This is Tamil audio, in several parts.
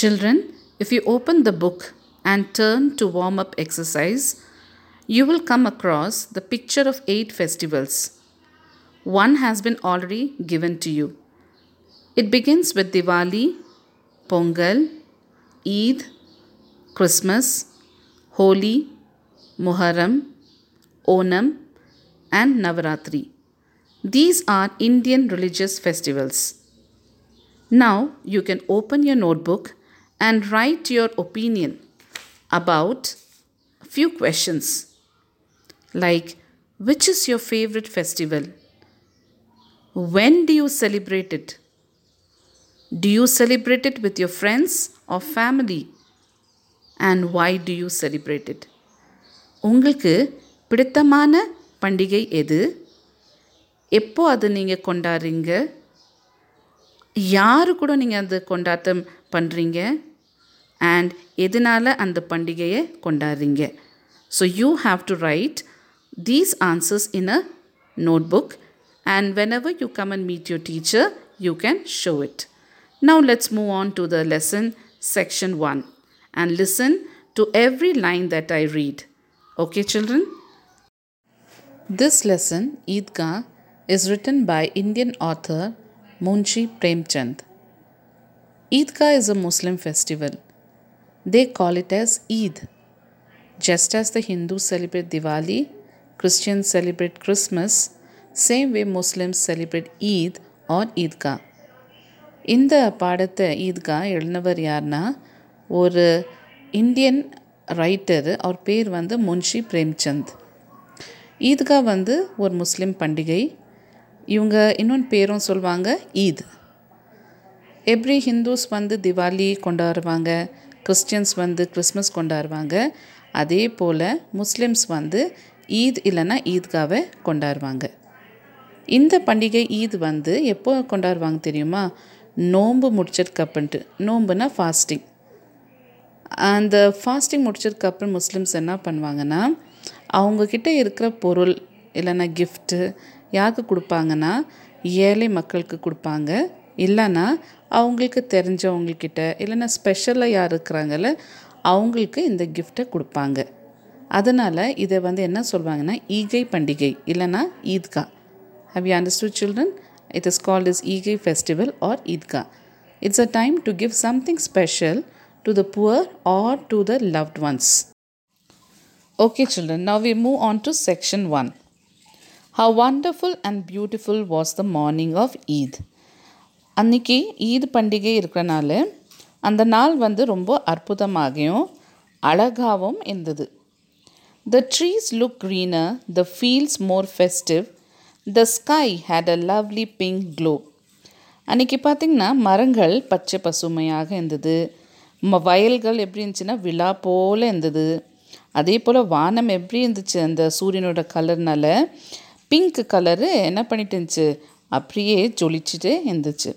Children, if you open the book and turn to warm up exercise, you will come across the picture of eight festivals. One has been already given to you. It begins with Diwali, Pongal, Eid, Christmas, Holi, Muharram, Onam, and Navaratri. These are Indian religious festivals. Now you can open your notebook and write your opinion about few questions like which is your favorite festival? When do you celebrate it? Do you celebrate it with your friends or family? And why do you celebrate it? உங்களுக்கு பிடித்தமான பண்டிகை எது எப்போ அது நீங்கள் கொண்டாடுறீங்க யாரு கூட நீங்கள் அது கொண்டாட்டம் பண்ணுறீங்க அண்ட் எதனால் அந்த பண்டிகையை கொண்டாடுறீங்க? So you have to write these answers in a notebook and whenever you come and meet your teacher you can show it now let's move on to the lesson section one and listen to every line that I read okay children This lesson, Eidgah, is written by Indian author Munshi Premchand. Eidgah is a Muslim festival. They call it as Eid. Just as the Hindus celebrate Diwali, Christians celebrate Christmas, same way Muslims celebrate Eid or Eidgah. இந்த பாடத்தை ஈத்கா எழுதினவர் யாருன்னா ஒரு இந்தியன் ரைட்டர் அவர் பேர் வந்து முன்ஷி பிரேம்சந்த் ஈத்கா வந்து ஒரு முஸ்லீம் பண்டிகை இவங்க இன்னொன்று பேரும் சொல்லுவாங்க ஈத் எவ்ரி ஹிந்துஸ் வந்து திவாலி கொண்டாடுவாங்க கிறிஸ்டியன்ஸ் வந்து கிறிஸ்மஸ் கொண்டாடுவாங்க. அதே போல் முஸ்லிம்ஸ் வந்து ஈத் இல்லைன்னா ஈத்காவை கொண்டாடுவாங்க. இந்த பண்டிகை ஈத் வந்து எப்போ கொண்டாடுவாங்க தெரியுமா? நோன்பு முடிச்சதுக்கப்புறன்ட்டு நோன்புனா ஃபாஸ்டிங் அந்த ஃபாஸ்டிங் முடிச்சதுக்கப்புறம் முஸ்லிம்ஸ் என்ன பண்ணுவாங்கன்னா அவங்கக்கிட்ட இருக்கிற பொருள் இல்லைன்னா கிஃப்ட்டு யாருக்கு கொடுப்பாங்கன்னா ஏழை மக்களுக்கு கொடுப்பாங்க. இல்லைன்னா அவங்களுக்கு தெரிஞ்சவங்கக்கிட்ட இல்லைன்னா ஸ்பெஷலாக யார் இருக்கிறாங்கல்ல அவங்களுக்கு இந்த கிஃப்ட்டை கொடுப்பாங்க. அதனால் இதை வந்து என்ன சொல்லுவாங்கன்னா ஈகை பண்டிகை இல்லைன்னா Eidgah. How you understood children it is called is Eegai festival or Eidgah. It's a time to give something special to the poor or to the loved ones okay children now we move on to section one how wonderful and beautiful was the morning of Eid அன்னைக்கு ஈத் பண்டிகை இருக்கிறனால அந்த நாள் வந்து ரொம்ப அற்புதமாகவும் அழகாகவும் இருந்தது. The trees look greener the fields more festive the sky had a lovely pink glow அன்றைக்கி பார்த்திங்கன்னா மரங்கள் பச்சை பசுமையாக இருந்தது. ம வயல்கள் எப்படி இருந்துச்சுன்னா விழா போல் இருந்தது. அதே போல் வானம் எப்படி இருந்துச்சு அந்த சூரியனோட கலர்னால? பிங்க் கலரு என்ன பண்ணிட்டு இருந்துச்சு? அப்படியே ஜொலிச்சுட்டு இருந்துச்சு.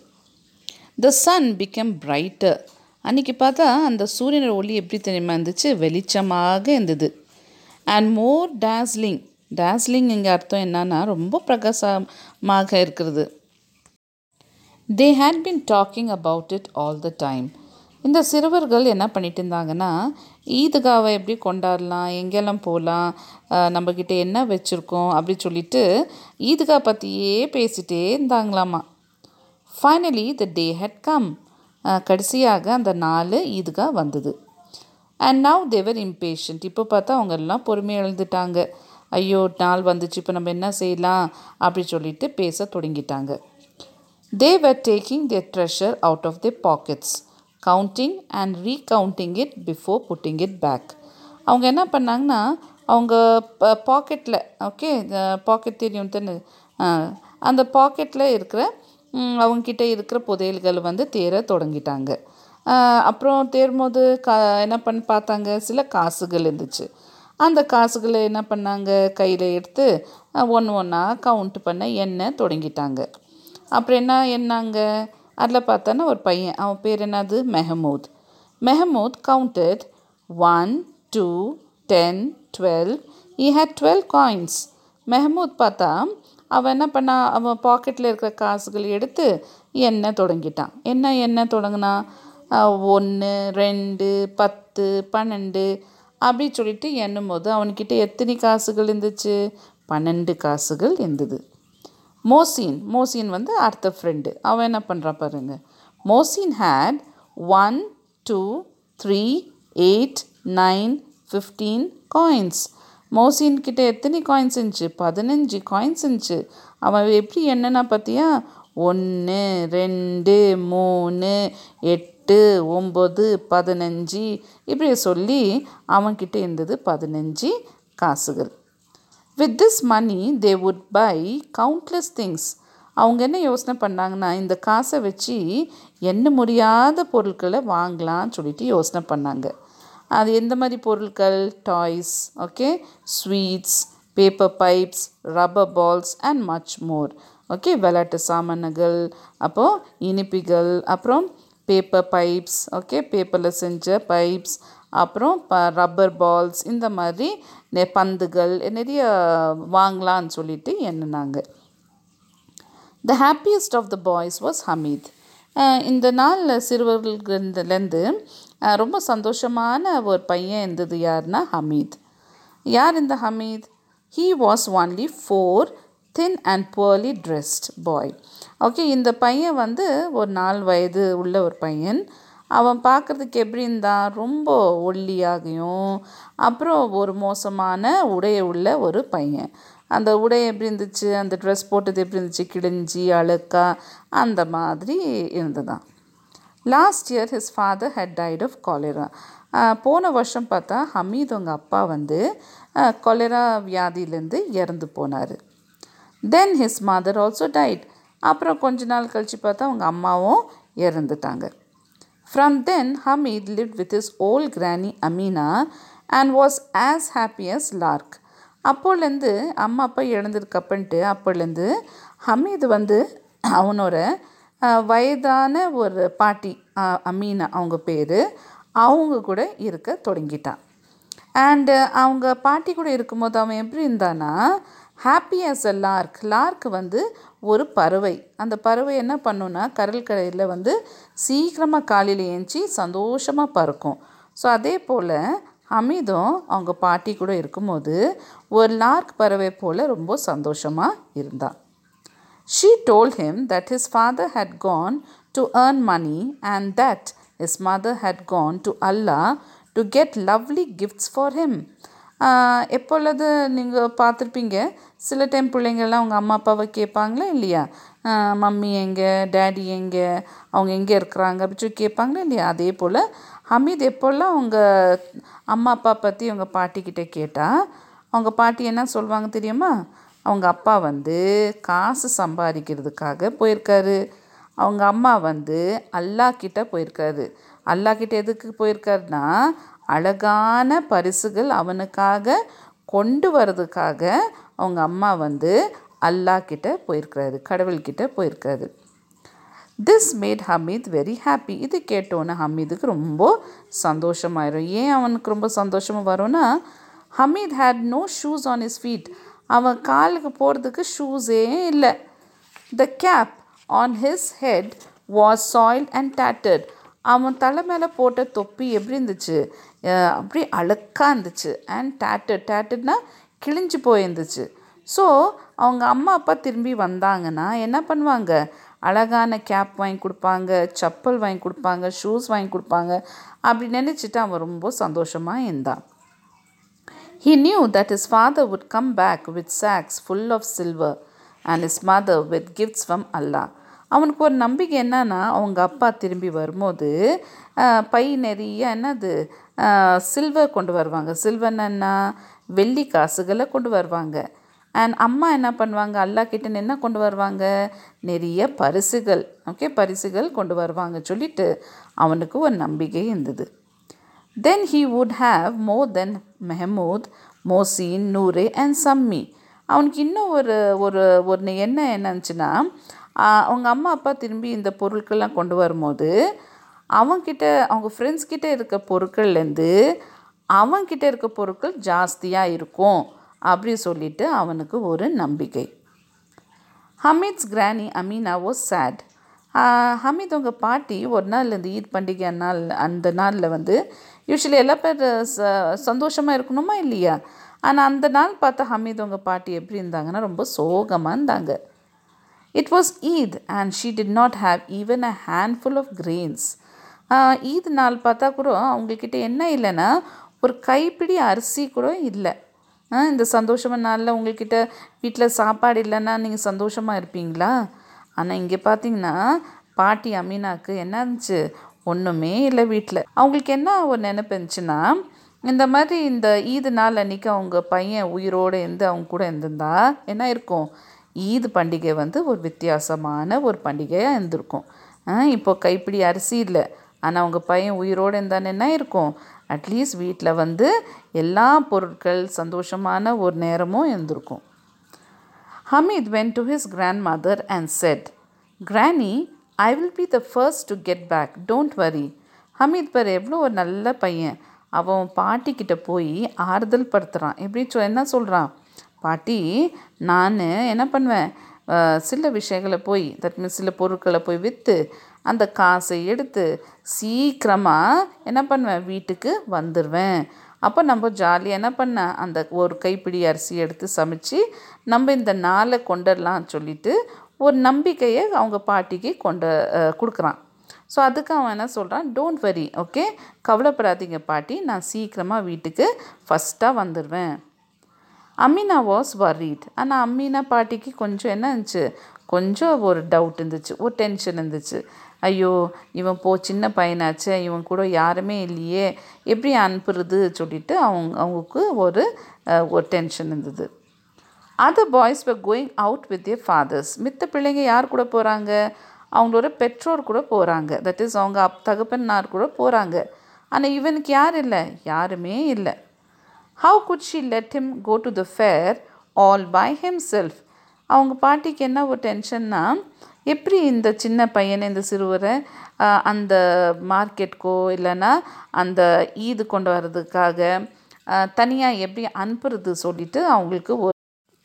த சன் பிகம் பிரைட்டர் அன்றைக்கி பார்த்தா அந்த சூரியனோட ஒளி எப்படி தெரியுமா இருந்துச்சு? வெளிச்சமாக இருந்தது. அண்ட் மோர் டேஸ்லிங் டேஸ்லிங் இங்கே அர்த்தம் என்னன்னா ரொம்ப பிரகாசமாக இருக்கிறது. They had been talking about it all the time இந்த சிறுவர்கள் என்ன பண்ணிட்டு இருந்தாங்கன்னா ஈதுகாவை எப்படி கொண்டாடலாம் எங்கெல்லாம் போகலாம் நம்மக்கிட்ட என்ன வச்சுருக்கோம் அப்படி சொல்லிட்டு ஈதுகா பற்றியே பேசிகிட்டே இருந்தாங்களாமா. Finally the day had come கடைசியாக அந்த நாலு ஈதுகா வந்தது. அண்ட் நவ் தேவர் இம்பேஷண்ட் இப்போ பார்த்தா அவங்க எல்லாம் பொறுமையாக எழுந்துட்டாங்க. ஐயோ நாள் வந்துச்சு இப்போ நம்ம என்ன செய்யலாம்? அப்படி சொல்லிட்டு பேச தொடங்கிட்டாங்க. They were taking their treasure out of their pockets counting and recounting it before putting it back அவங்க என்ன பண்ணாங்கன்னா அவங்க பாக்கெட்டில் ஓகே பாக்கெட் தெரியும் தானே? அந்த பாக்கெட்டில் இருக்கிற அவங்கக்கிட்ட இருக்கிற புதையல்கள் வந்து தேர தொடங்கிட்டாங்க. அப்புறம் தேரும்போது கா என்ன பண்ணி பார்த்தாங்க? சில காசுகள் இருந்துச்சு. அந்த காசுகளை என்ன பண்ணாங்க? கையில் எடுத்து ஒன்று ஒன்றா கவுண்ட் பண்ண எண்ண தொடங்கிட்டாங்க. அப்புறம் என்ன என்னாங்க அதில் பார்த்தானா ஒரு பையன் அவன் பேர் என்னது? Mahmood. Mahmood counted one two ten twelve he had twelve coins Mahmood பார்த்தா அவன் என்ன பண்ணா அவன் பாக்கெட்டில் இருக்கிற காசுகள் எடுத்து எண்ணெய் தொடங்கிட்டான். என்ன எண்ணெய் தொடங்கினா ஒன்று ரெண்டு பத்து பன்னெண்டு அப்படி சொல்லிட்டு எண்ணும் போது அவன்கிட்ட எத்தனை காசுகள் இருந்துச்சு? பன்னெண்டு காசுகள் இருந்தது. மோசின் மோசின் வந்து அடுத்த ஃப்ரெண்டு அவன் என்ன பண்ணுறான் பாருங்க. Mohsin had one two three eight nine fifteen coins மோசின்கிட்ட எத்தனை காயின்ஸ் இருந்துச்சு? பதினஞ்சு காயின்ஸ் இருந்துச்சு. அவன் எப்படி என்னென்னா பார்த்தியா ஒன்று ரெண்டு மூணு எட்டு ஒம்பது பதினஞ்சு. இப்படி சொல்லி அவன்கிட்ட இருந்தது பதினஞ்சு காசுகள். With this money they would buy countless things அவங்க என்ன யோசனை பண்ணாங்கன்னா இந்த காசை வச்சு என்ன முடியாத பொருட்களை வாங்கலாம்னு சொல்லிட்டு யோசனை பண்ணாங்க. அது எந்த மாதிரி பொருட்கள்? Toys okay sweets paper pipes rubber balls and much more okay விளையாட்டு சாமான்கள் அப்போது இனிப்பிகள் அப்புறம் பேப்பர் பைப்ஸ் ஓகே பேப்பரில் செஞ்ச பைப்ஸ் அப்புறம் ப ரப்பர் பால்ஸ் இந்த மாதிரி நெ- பந்துகள் நிறைய வாங்கலான்னு சொல்லிட்டு எண்ணினாங்க. The happiest of the boys was Hamid இந்த நாளில் சிறுவர்கள்லேருந்து ரொம்ப சந்தோஷமான ஒரு பையன் இருந்தது யாருன்னா ஹமீத். யார் இந்த Hamid? He was only four thin and poorly dressed boy okay இந்த பையன் வந்து ஒரு நாலு வயது உள்ள ஒரு பையன். அவன் பார்க்குறதுக்கு எப்படி இருந்தான் ரொம்ப ஒல்லியாகையும் அப்புறம் ஒரு மோசமான உடையை உள்ள ஒரு பையன். அந்த உடை எப்படி இருந்துச்சு? அந்த ட்ரெஸ் போட்டது எப்படி இருந்துச்சு? கிழிஞ்சி அழுக்கா அந்த மாதிரி இருந்ததான். Last year his father had died of cholera போன வருஷம் பார்த்தா ஹமீத் உங்கள் அப்பா வந்து கொலரா வியாதியிலேருந்து இறந்து போனார். Then his mother also died அப்புறம் கொஞ்ச நாள் கழித்து பார்த்தா அவங்க அம்மாவும் இறந்துட்டாங்க. From then Hamid live with his old granny Amina and was as happy as lark அப்போலேருந்து அம்மா அப்பா இழந்திருக்கப்பன்ட்டு அப்போலேருந்து ஹமீது வந்து அவனோட வயதான ஒரு பாட்டி அமீனா அவங்க பேர் அவங்க கூட இருக்க தொடங்கிட்டான் அண்டு அவங்க பாட்டி கூட இருக்கும்போது அவன் எப்படி இருந்தானா happy as a lark lark வந்து ஒரு பறவை. அந்த பறவை என்ன பண்ணுன்னா கடற்கரையில் வந்து சீக்கிரமாக காலையில் ஏஞ்சி சந்தோஷமாக பறக்கும். ஸோ அதே போல் அமிதம் அவங்க பாட்டி கூட இருக்கும்போது ஒரு லார்க் பறவை போல் ரொம்ப சந்தோஷமாக இருந்தான் She told him that his father had gone to earn money and that his mother had gone to Allah to get lovely gifts for him. எப்பொழுது நீங்கள் பார்த்துருப்பீங்க? சில டைம் பிள்ளைங்கள்லாம் அவங்க அம்மா அப்பாவை கேட்பாங்களா இல்லையா? மம்மி எங்கே? டேடி எங்கே? அவங்க எங்கே இருக்கிறாங்க? அப்படி சொல்லி கேட்பாங்களா இல்லையா? அதே போல் ஹமீத் எப்போல்லாம் அவங்க அம்மா அப்பா பற்றி அவங்க பாட்டிக்கிட்ட கேட்டால் அவங்க பாட்டி என்ன சொல்லுவாங்க தெரியுமா? அவங்க அப்பா வந்து காசு சம்பாதிக்கிறதுக்காக போயிருக்காரு. அவங்க அம்மா வந்து அல்லாஹ் கிட்ட போயிருக்காரு. அல்லாக்கிட்ட எதுக்கு போயிருக்காருன்னா அழகான பரிசுகள் அவனுக்காக கொண்டு வர்றதுக்காக அவங்க அம்மா வந்து அல்லாக்கிட்ட போயிருக்கிறாரு கடவுள்கிட்ட போயிருக்காரு. This made Hamid very happy இது கேட்டோன்னே ஹமீதுக்கு ரொம்ப சந்தோஷமாயிரும். ஏன் அவனுக்கு ரொம்ப சந்தோஷமாக வரும்னா Hamid had no shoes on his feet அவன் காலுக்கு போகிறதுக்கு ஷூஸே இல்லை. The cap on his head was soiled and dated அவன் தலை மேலே போட்ட தொப்பி எப்படி இருந்துச்சு? அப்படி அப்படியே அழுக்காக இருந்துச்சு. அண்ட் டேட்டர் tatteredனா கிழிஞ்சு போயிருந்துச்சு. ஸோ அவங்க அம்மா அப்பா திரும்பி வந்தாங்கன்னா என்ன பண்ணுவாங்க? அழகான கேப் வாங்கி கொடுப்பாங்க செப்பல் வாங்கி கொடுப்பாங்க ஷூஸ் வாங்கி கொடுப்பாங்க. அப்படி நினச்சிட்டு அவன் ரொம்ப சந்தோஷமாக இருந்தான். He knew that his father would come back with sacks full of silver and his mother with gifts from Allah. அவனுக்கு ஒரு நம்பிக்கை என்னன்னா அவங்க அப்பா திரும்பி வரும்போது பை நிறைய என்னது சில்வர் கொண்டு வருவாங்க. சில்வர்னா வெள்ளி காசுகளை கொண்டு வருவாங்க. அண்ட் அம்மா என்ன பண்ணுவாங்க? அல்லா கிட்ட என்ன கொண்டு வருவாங்க? நிறைய பரிசுகள் ஓகே பரிசுகள் கொண்டு வருவாங்க சொல்லிட்டு அவனுக்கு ஒரு நம்பிக்கை இருந்தது. Then he would have more than Mahmood Mohsin Noore and Sammi அவனுக்கு இன்னும் ஒரு ஒரு ஒரு என்ன என்னச்சுன்னா அவங்க அம்மா அப்பா திரும்பி இந்த பொருட்கள்லாம் கொண்டு வரும்போது அவன்கிட்ட அவங்க ஃப்ரெண்ட்ஸ் கிட்டே இருக்க பொருட்கள்லேருந்து அவன்கிட்ட இருக்க பொருட்கள் ஜாஸ்தியாக இருக்கும் அப்படி சொல்லிட்டு அவனுக்கு ஒரு நம்பிக்கை. ஹமீத்ஸ் கிரானி அமீனா ஓ சேட் ஹமீத் உங்கள் பாட்டி ஒரு நாள் இந்த ஈத் பண்டிகை நாள் அந்த நாளில் வந்து யூஸ்வலி எல்லா பேர் ச சந்தோஷமாக இருக்கணுமா இல்லையா? ஆனால் அந்த நாள் பார்த்தா ஹமீத் உங்கள் பாட்டி எப்படி இருந்தாங்கன்னா ரொம்ப சோகமாக இருந்தாங்க. It was Eid and she did not have even a handful of grains Eid நாள் பார்த்தா கூட அவங்கக்கிட்ட என்ன இல்லைன்னா ஒரு கைப்பிடி அரிசி கூட இல்லை. ஆ, இந்த சந்தோஷமான நாளில் உங்கள்கிட்ட வீட்டில் சாப்பாடு இல்லைன்னா நீங்கள் சந்தோஷமாக இருப்பீங்களா? ஆனால் இங்கே பார்த்தீங்கன்னா பாட்டி அமீனாக்கு என்ன இருந்துச்சு? ஒன்றுமே இல்லை வீட்டில் அவங்களுக்கு என்ன ஒரு நினைப்பு இருந்துச்சுன்னா இந்த மாதிரி இந்த ஈது நாள் அன்றைக்கி அவங்க பையன் உயிரோடு இருந்து அவங்க கூட இருந்திருந்தா என்ன இருக்கும்? ஈது பண்டிகை வந்து ஒரு வித்தியாசமான ஒரு பண்டிகையாக இருந்திருக்கும். ஆ, இப்போ கைப்பிடி அரிசி இல்லை. ஆனால் அவங்க பையன் உயிரோடு இருந்தான்னு என்ன இருக்கும்? அட்லீஸ்ட் வீட்டில் வந்து எல்லா பொருட்கள் சந்தோஷமான ஒரு நேரமும் இருந்திருக்கும். Hamid went to his grandmother and said Granny, I will be the first to get back don't worry Hamid பார் எவ்வளோ ஒரு நல்ல பையன். அவன் பாட்டிக்கிட்ட போய் ஆறுதல் படுத்துகிறான் எப்படி சொ என்ன சொல்கிறான் பாட்டி நான் என்ன பண்ணுவேன்? சில விஷயங்களை போய் தட் மீன்ஸ் சில பொருட்களை போய் விற்று அந்த காசை எடுத்து சீக்கிரமாக என்ன பண்ணுவேன்? வீட்டுக்கு வந்துடுவேன் அப்போ நம்ம ஜாலியாக என்ன பண்ண? அந்த ஒரு கைப்பிடி அரிசி எடுத்து சமைச்சு நம்ம இந்த நாளை கொண்டுடலாம் சொல்லிட்டு ஒரு நம்பிக்கையை அவங்க பாட்டிக்கு கொண்டு கொடுக்குறான். ஸோ அதுக்கு அவன் என்ன சொல்கிறான் டோன்ட் வரி ஓகே கவலைப்படாதீங்க பாட்டி. நான் சீக்கிரமாக வீட்டுக்கு ஃபஸ்ட்டாக வந்துடுவேன் அமீனா வாஸ் worried. ஆனால் அம்மீனா பாட்டிக்கு கொஞ்சம் என்ன இருந்துச்சு? கொஞ்சம் ஒரு டவுட் இருந்துச்சு. ஒரு டென்ஷன் இருந்துச்சு. ஐயோ இவன் போ சின்ன பையனாச்சே. இவன் கூட யாருமே இல்லையே. எப்படி அனுப்புறது? சொல்லிட்டு அவங்க அவங்களுக்கு ஒரு ஒரு டென்ஷன் இருந்தது. Other boys were going out with their fathers மித்த பிள்ளைங்க யார் கூட போகிறாங்க அவங்களோட பெற்றோர் கூட போகிறாங்க தட் இஸ் அவங்க அப் தகப்பன்னார் கூட போகிறாங்க ஆனால் இவனுக்கு யார் இல்லை? யாருமே இல்லை. How could she let him go to the fair all by himself? அவங்க பாட்டிக்கு என்ன ஒரு டென்ஷன்னா எப்படி இந்த சின்ன பையனை இந்த சிறுவரை அந்த மார்க்கெட்க்கோ இல்லைன்னா அந்த ஈது கொண்டு வர்றதுக்காக தனியாக எப்படி அனுப்புறது சொல்லிட்டு அவங்களுக்கு ஒரு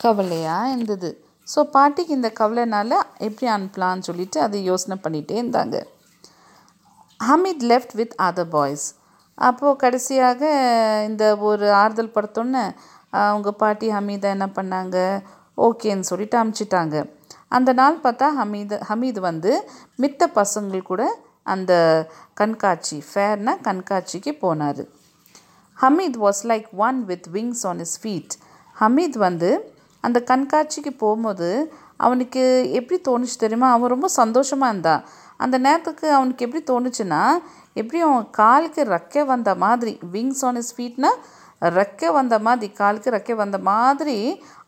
கவலையாக இருந்தது. ஸோ பாட்டிக்கு இந்த கவலைனால எப்படி அனுப்பலான்னு சொல்லிட்டு அதை யோசனை பண்ணிகிட்டே இருந்தாங்க. Hamid left with other boys அப்போது கடைசியாக இந்த ஒரு ஆறுதல் படுத்தோன்னே அவங்க பாட்டி ஹமீதா என்ன பண்ணாங்க? ஓகேன்னு சொல்லிட்டு அமுச்சிட்டாங்க. அந்த நாள் பார்த்தா ஹமீது ஹமீது வந்து மித்த பசங்கள் கூட அந்த கண்காட்சி ஃபேர்னா கண்காட்சிக்கு போனார். Hamid was like one with wings on his feet Hamid வந்து அந்த கண்காட்சிக்கு போகும்போது அவனுக்கு எப்படி தோணுச்சு தெரியுமா? அவன் ரொம்ப சந்தோஷமாக இருந்தான் அந்த நேரத்துக்கு அவனுக்கு எப்படி தோணுச்சுன்னா எப்படி அவன் காலுக்கு ரெக்கை வந்த மாதிரி விங்ஸ் ஆன் இஸ் ஃபீட்னா ரெக்கை வந்த மாதிரி காலுக்கு ரெக்கை வந்த மாதிரி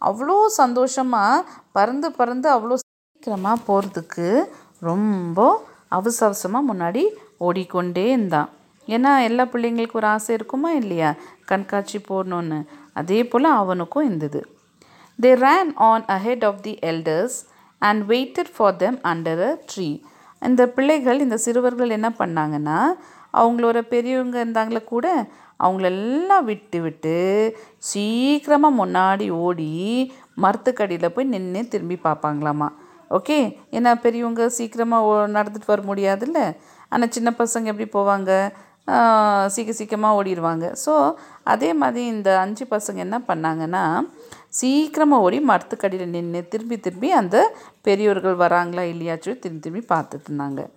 அவ்வளோ சந்தோஷமாக பறந்து பறந்து அவ்வளோ சீக்கிரமாக போகிறதுக்கு ரொம்ப அவசர அவசரமாக முன்னாடி ஓடிக்கொண்டே இருந்தான். ஏன்னா எல்லா பிள்ளைங்களுக்கும் ஒரு ஆசை இருக்குமா இல்லையா? கண்காட்சி போடணுன்னு அதே போல் அவனுக்கும் இருந்தது. They ran on ahead of the elders and waited for them under a tree இந்த பிள்ளைகள் இந்த சிறுவர்கள் என்ன பண்ணாங்கன்னா அவங்களோட பெரியவங்க இருந்தாங்களே கூட அவங்களெல்லாம் விட்டு விட்டு சீக்கிரமாக முன்னாடி ஓடி மரத்துக்கடியில் போய் நின்று திரும்பி பார்ப்பாங்களாமா. ஓகே? ஏன்னா பெரியவங்க சீக்கிரமாக நடந்துட்டு வர முடியாதுல்ல. ஆனால் சின்ன பசங்க எப்படி போவாங்க? சீக்கிரம் சீக்கிரமாக ஓடிடுவாங்க ஸோ அதே மாதிரி இந்த அஞ்சு பசங்க என்ன பண்ணாங்கன்னா சீக்கிரமாக ஓடி மரத்துக்கடியில் நின்று திரும்பி திரும்பி அந்த பெரியோர்கள் வராங்களா இல்லையாச்சும் திரும்பி திரும்பி பார்த்துட்டு இருந்தாங்க.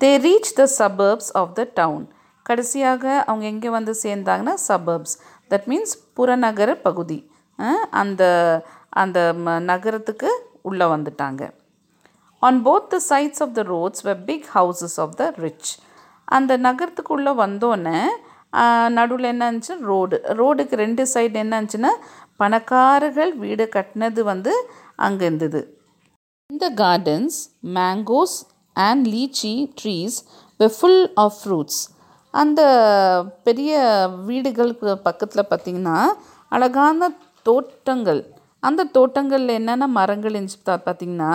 They reach the suburbs of the town கடைசியாக அவங்க எங்கே வந்து சேர்ந்தாங்கன்னா சபர்ப்ஸ் தட் மீன்ஸ் புறநகர பகுதி. அந்த அந்த ம- நகரத்துக்கு உள்ளே வந்துட்டாங்க. On both the sides of the roads were big houses of the rich அந்த நகரத்துக்குள்ளே வந்தோன்னே நடுவில் என்ன இருந்துச்சு? ரோடு. ரோடுக்கு ரெண்டு சைடு என்ன இருந்துச்சுன்னா பணக்காரர்கள் வீடு கட்டினது வந்து அங்கே இருந்தது இந்த gardens mangoes and lychee trees full of fruits அந்த பெரிய வீடுகளுக்கு பக்கத்தில் பார்த்திங்கன்னா அழகான தோட்டங்கள். அந்த தோட்டங்களில் என்னென்ன மரங்கள் இருந்துச்சு பார்த்திங்கன்னா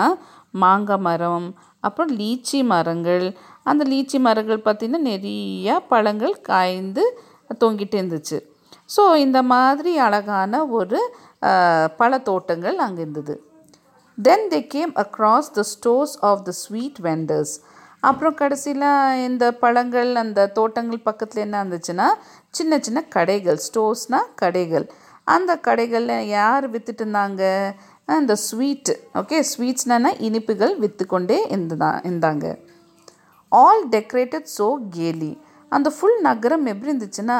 மாங்காய் மரம் அப்புறம் லீச்சி மரங்கள். அந்த லீச்சி மரங்கள் பார்த்திங்கன்னா நிறையா பழங்கள் காய்ந்து தொங்கிட்டு இருந்துச்சு. ஸோ இந்த மாதிரி அழகான ஒரு பல தோட்டங்கள் அங்கே இருந்தது. Then they came across the stores of the sweet vendors அப்புறம் கடைசியில் இந்த பழங்கள் அந்த தோட்டங்கள் பக்கத்தில் என்ன இருந்துச்சுன்னா சின்ன சின்ன கடைகள் ஸ்டோர்ஸ்னால் கடைகள். அந்த கடைகளில் யார் விற்றுட்டு இருந்தாங்க? அந்த ஸ்வீட் ஓகே ஸ்வீட்ஸ்னா இனிப்புகள் விற்று கொண்டே இருந்ததா இருந்தாங்க. ஆல் டெக்கரேட்டட் ஸோ கேலி அந்த ஃபுல் நகரம் எப்படி இருந்துச்சுன்னா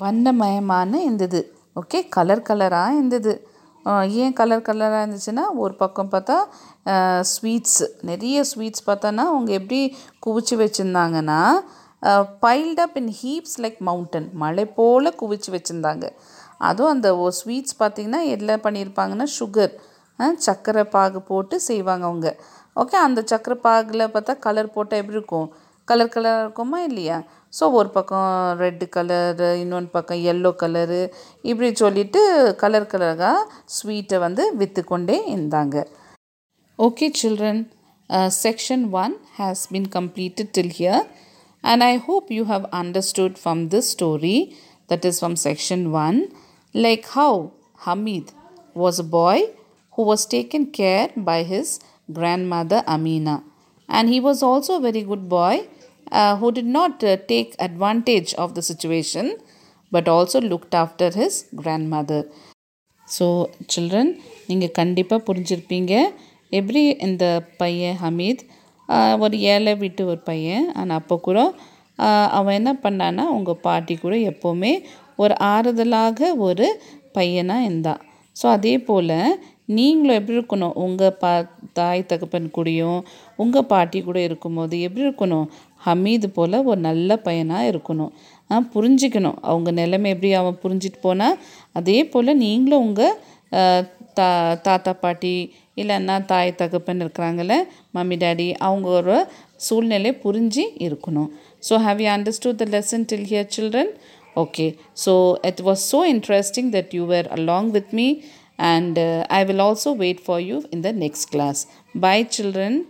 வண்ணமயமான இருந்தது. ஓகே கலர் கலராக இருந்தது. ஏன் கலர் கலராக இருந்துச்சுன்னா ஒரு பக்கம் பார்த்தா ஸ்வீட்ஸ் நிறைய ஸ்வீட்ஸ் பார்த்தோன்னா அவங்க எப்படி குவிச்சு வச்சுருந்தாங்கன்னா piled up in heaps like mountain மலை போல் குவிச்சு வச்சுருந்தாங்க. அதுவும் அந்த ஸ்வீட்ஸ் பார்த்திங்கன்னா எல்லாம் பண்ணியிருப்பாங்கன்னா சுகர் சர்க்கரை பாகு போட்டு செய்வாங்க அவங்க. ஓகே அந்த சர்க்கரை பாகில் பார்த்தா கலர் போட்டால் எப்படி இருக்கும்? கலர் கலராக இருக்குமா இல்லையா ஸோ ஒரு பக்கம் ரெட்டு கலரு இன்னொன்று பக்கம் எல்லோ கலரு இப்படி சொல்லிவிட்டு கலர் கலராக ஸ்வீட்டை வந்து விற்று கொண்டே இருந்தாங்க okay children section one has been completed till here and I hope you have understood from this story that is from section one like how Hamid was a boy who was taken care by his grandmother Amina. And he was also a very good boy Uh, who did not uh, take advantage of the situation but also looked after his grandmother. So children நீங்கள் கண்டிப்பாக புரிஞ்சிருப்பீங்க. எப்படி இந்த பையன் ஹமீத் ஒரு ஏழை வீட்டு ஒரு பையன் ஆனால் அப்போ கூட அவன் என்ன பண்ணான்னா உங்கள் பாட்டி கூட எப்போவுமே ஒரு ஆறுதலாக ஒரு பையனாக இருந்தான். ஸோ அதே போல் நீங்களும் எப்படி இருக்கணும்? உங்கள் பா தாய் தகப்பன் கூடயும் உங்கள் பாட்டி கூட இருக்கும்போது எப்படி இருக்கணும்? ஹமீது போல் ஒரு நல்ல பையனாக இருக்கணும். ஆ, புரிஞ்சிக்கணும். அவங்க நிலைமை எப்படி அவன் புரிஞ்சிட்டு போனால் அதே போல் நீங்களும் உங்கள் தா தாத்தா பாட்டி இல்லைன்னா தாய் தகப்பன் இருக்கிறாங்கள மம்மி டாடி அவங்க ஒரு சூழ்நிலை புரிஞ்சு இருக்கணும். So have you understood the lesson till here children okay so it was so interesting that you were along with me and uh, I will also wait for you in the next class. Bye, children.